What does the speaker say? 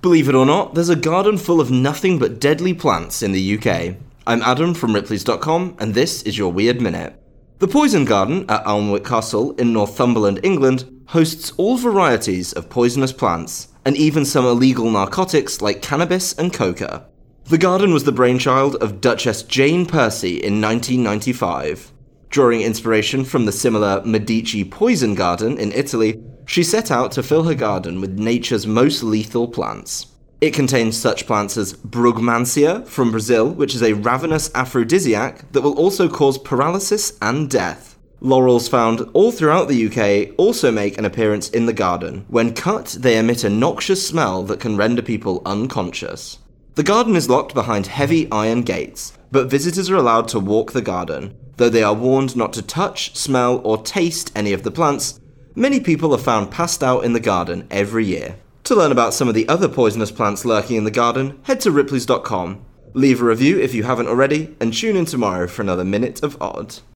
Believe it or not, there's a garden full of nothing but deadly plants in the UK. I'm Adam from Ripley's.com, and this is your Weird Minute. The Poison Garden at Alnwick Castle in Northumberland, England, hosts all varieties of poisonous plants, and even some illegal narcotics like cannabis and coca. The garden was the brainchild of Duchess Jane Percy in 1995. Drawing inspiration from the similar Medici poison garden in Italy, she set out to fill her garden with nature's most lethal plants. It contains such plants as Brugmansia from Brazil, which is a ravenous aphrodisiac that will also cause paralysis and death. Laurels found all throughout the UK also make an appearance in the garden. When cut, they emit a noxious smell that can render people unconscious. The garden is locked behind heavy iron gates, but visitors are allowed to walk the garden, Though they are warned not to touch, smell, or taste any of the plants, many people are found passed out in the garden every year. To learn about some of the other poisonous plants lurking in the garden, head to ripleys.com. Leave a review if you haven't already, and tune in tomorrow for another Minute of Odd.